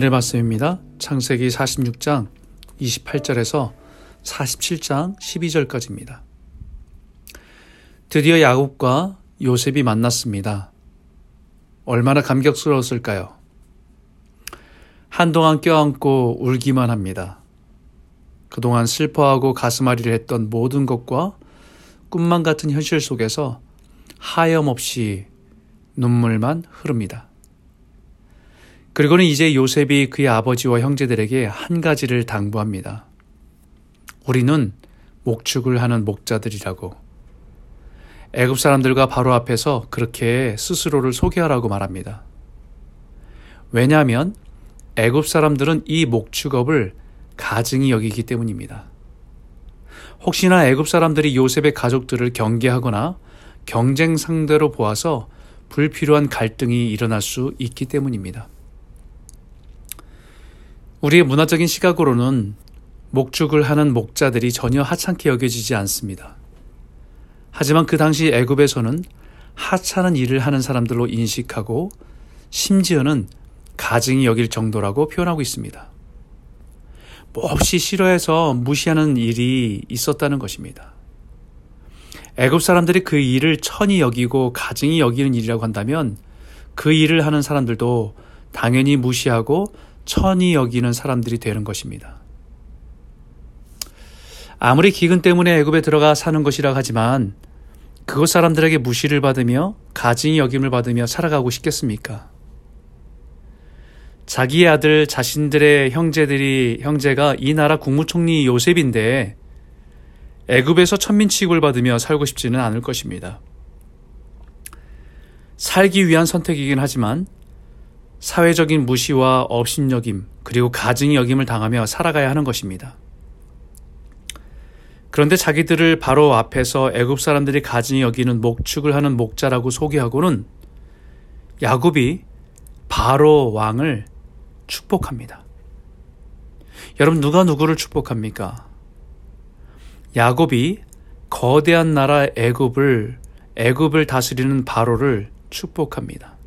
오늘의 말씀입니다. 창세기 46장 28절에서 47장 12절까지입니다. 드디어 야곱과 요셉이 만났습니다. 얼마나 감격스러웠을까요? 한동안 껴안고 울기만 합니다. 그동안 슬퍼하고 가슴앓이를 했던 모든 것과 꿈만 같은 현실 속에서 하염없이 눈물만 흐릅니다. 그리고는 이제 요셉이 그의 아버지와 형제들에게 한 가지를 당부합니다. 우리는 목축을 하는 목자들이라고. 애굽 사람들과 바로 앞에서 그렇게 스스로를 소개하라고 말합니다. 왜냐하면 애굽 사람들은 이 목축업을 가증이 여기기 때문입니다. 혹시나 애굽 사람들이 요셉의 가족들을 경계하거나 경쟁 상대로 보아서 불필요한 갈등이 일어날 수 있기 때문입니다. 우리의 문화적인 시각으로는 목축을 하는 목자들이 전혀 하찮게 여겨지지 않습니다. 하지만 그 당시 애굽에서는 하찮은 일을 하는 사람들로 인식하고 심지어는 가증이 여길 정도라고 표현하고 있습니다. 몹시 싫어해서 무시하는 일이 있었다는 것입니다. 애굽 사람들이 그 일을 천히 여기고 가증이 여기는 일이라고 한다면 그 일을 하는 사람들도 당연히 무시하고 천히 여기는 사람들이 되는 것입니다. 아무리 기근 때문에 애굽에 들어가 사는 것이라 하지만 그곳 사람들에게 무시를 받으며 가증이 여김을 받으며 살아가고 싶겠습니까? 자기의 아들 자신들의 형제들이 형제가 이 나라 국무총리 요셉인데 애굽에서 천민 취급을 받으며 살고 싶지는 않을 것입니다. 살기 위한 선택이긴 하지만 사회적인 무시와 업신여김 그리고 가증이 여김을 당하며 살아가야 하는 것입니다. 그런데 자기들을 바로 앞에서 애굽 사람들이 가증이 여기는 목축을 하는 목자라고 소개하고는 야곱이 바로 왕을 축복합니다. 여러분 누가 누구를 축복합니까? 야곱이 거대한 나라 애굽을 애굽을 다스리는 바로를 축복합니다.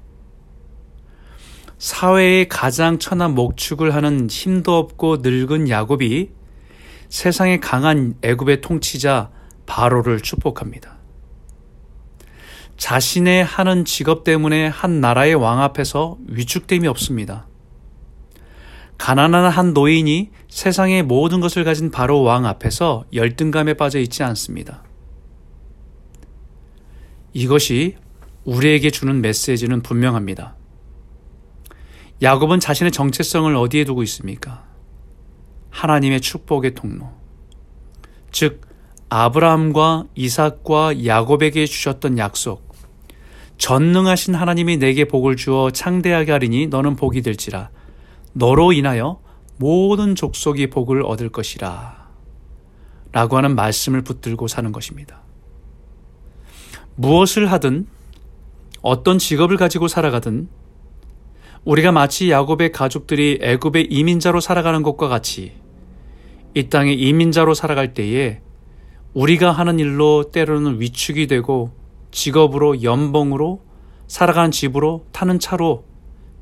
사회의 가장 천한 목축을 하는 힘도 없고 늙은 야곱이 세상에 강한 애굽의 통치자 바로를 축복합니다. 자신의 하는 직업 때문에 한 나라의 왕 앞에서 위축됨이 없습니다. 가난한 한 노인이 세상의 모든 것을 가진 바로 왕 앞에서 열등감에 빠져 있지 않습니다. 이것이 우리에게 주는 메시지는 분명합니다. 야곱은 자신의 정체성을 어디에 두고 있습니까? 하나님의 축복의 통로. 즉, 아브라함과 이삭과 야곱에게 주셨던 약속. 전능하신 하나님이 내게 복을 주어 창대하게 하리니 너는 복이 될지라. 너로 인하여 모든 족속이 복을 얻을 것이라. 라고 하는 말씀을 붙들고 사는 것입니다. 무엇을 하든 어떤 직업을 가지고 살아가든 우리가 마치 야곱의 가족들이 애굽의 이민자로 살아가는 것과 같이 이 땅의 이민자로 살아갈 때에 우리가 하는 일로 때로는 위축이 되고 직업으로 연봉으로 살아가는 집으로 타는 차로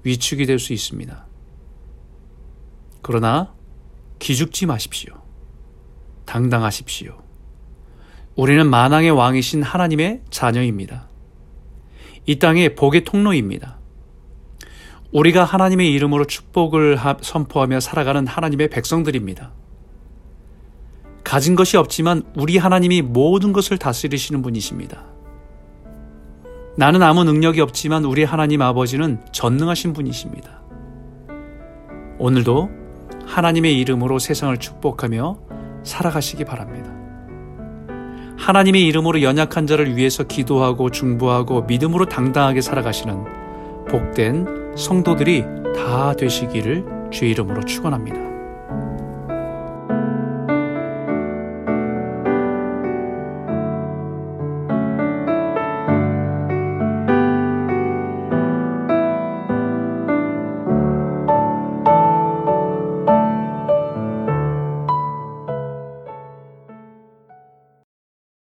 위축이 될 수 있습니다. 그러나 기죽지 마십시오. 당당하십시오. 우리는 만왕의 왕이신 하나님의 자녀입니다. 이 땅의 복의 통로입니다. 우리가 하나님의 이름으로 축복을 선포하며 살아가는 하나님의 백성들입니다. 가진 것이 없지만 우리 하나님이 모든 것을 다스리시는 분이십니다. 나는 아무 능력이 없지만 우리 하나님 아버지는 전능하신 분이십니다. 오늘도 하나님의 이름으로 세상을 축복하며 살아가시기 바랍니다. 하나님의 이름으로 연약한 자를 위해서 기도하고 중보하고 믿음으로 당당하게 살아가시는 복된 성도들이 다 되시기를 주 이름으로 축원합니다.